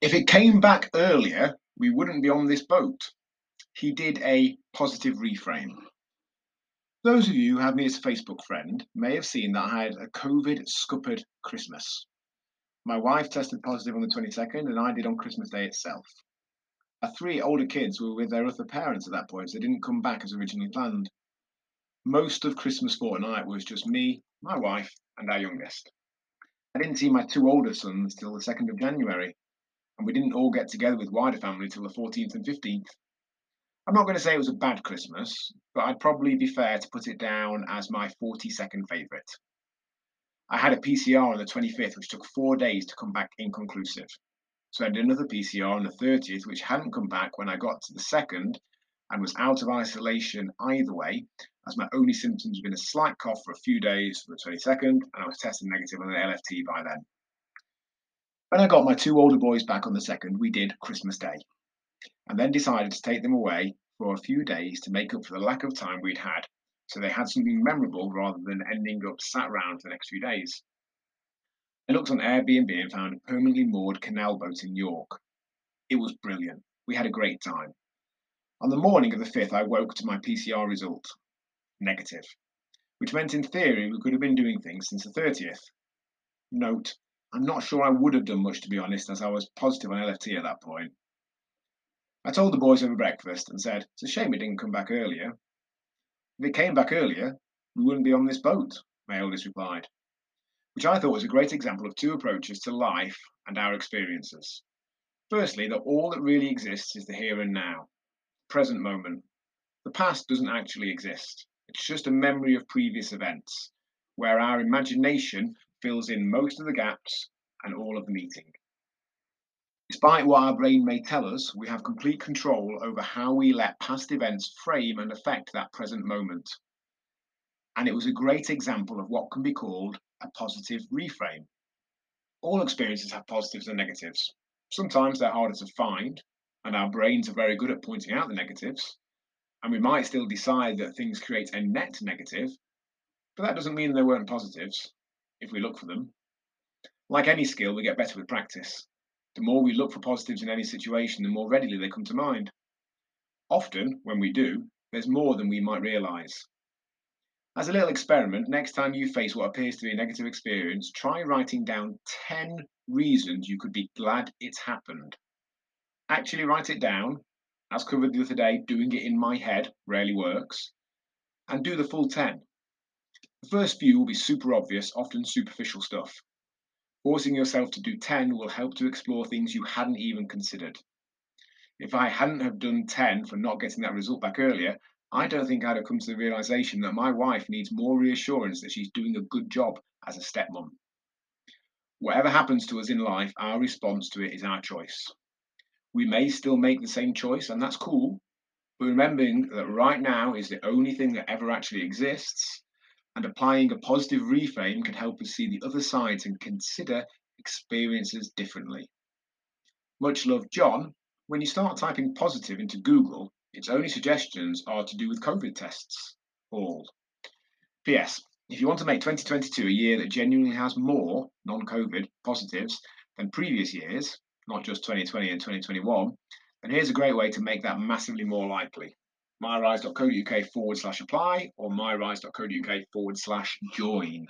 If it came back earlier, we wouldn't be on this boat. He did a positive reframe. Those of you who have me as a Facebook friend may have seen that I had a COVID scuppered Christmas. My wife tested positive on the 22nd, and I did on Christmas Day itself. Our three older kids were with their other parents at that point, so they didn't come back as originally planned. Most of Christmas fortnight was just me, my wife, and our youngest. I didn't see my two older sons till the 2nd of January, and we didn't all get together with wider family till the 14th and 15th. I'm not going to say it was a bad Christmas, but I'd probably be fair to put it down as my 42nd favourite. I had a PCR on the 25th, which took four days to come back inconclusive. So I did another PCR on the 30th, which hadn't come back when I got to the second and was out of isolation either way, as my only symptoms had been a slight cough for a few days for the 22nd, and I was tested negative on the LFT by then. When I got my two older boys back on the second, we did Christmas Day, and then decided to take them away for a few days to make up for the lack of time we'd had, so they had something memorable rather than ending up sat around for the next few days. I looked on Airbnb and found a permanently moored canal boat in York. It was brilliant. We had a great time. On the morning of the 5th, I woke to my PCR result negative, which meant in theory we could have been doing things since the 30th. Note, I'm not sure I would have done much to be honest, as I was positive on LFT at that point. I told the boys over breakfast and said, It's a shame it didn't come back earlier. If it came back earlier, we wouldn't be on this boat, my eldest replied, which I thought was a great example of two approaches to life and our experiences. Firstly, that all that really exists is the here and now, present moment. The past doesn't actually exist, it's just a memory of previous events, where our imagination fills in most of the gaps and all of the meeting. Despite what our brain may tell us, we have complete control over how we let past events frame and affect that present moment. And it was a great example of what can be called a positive reframe. All experiences have positives and negatives. Sometimes they're harder to find, and our brains are very good at pointing out the negatives. And we might still decide that things create a net negative, but that doesn't mean there weren't positives if we look for them. Like any skill, we get better with practice. The more we look for positives in any situation, the more readily they come to mind. Often, when we do, there's more than we might realise. As a little experiment, next time you face what appears to be a negative experience, try writing down 10 reasons you could be glad it's happened. Actually, write it down, as covered the other day, doing it in my head rarely works, and do the full 10. The first few will be super obvious, often superficial stuff. Forcing yourself to do 10 will help to explore things you hadn't even considered. If I hadn't have done 10 for not getting that result back earlier, I don't think I'd have come to the realization that my wife needs more reassurance that she's doing a good job as a stepmom. Whatever happens to us in life, our response to it is our choice. We may still make the same choice, and that's cool, but remembering that right now is the only thing that ever actually exists, and applying a positive reframe can help us see the other sides and consider experiences differently. Much love, John. When you start typing positive into Google, its only suggestions are to do with COVID tests. All. P.S. If you want to make 2022 a year that genuinely has more non COVID positives than previous years, not just 2020 and 2021, then here's a great way to make that massively more likely myrise.co.uk forward slash apply or myrise.co.uk forward slash join.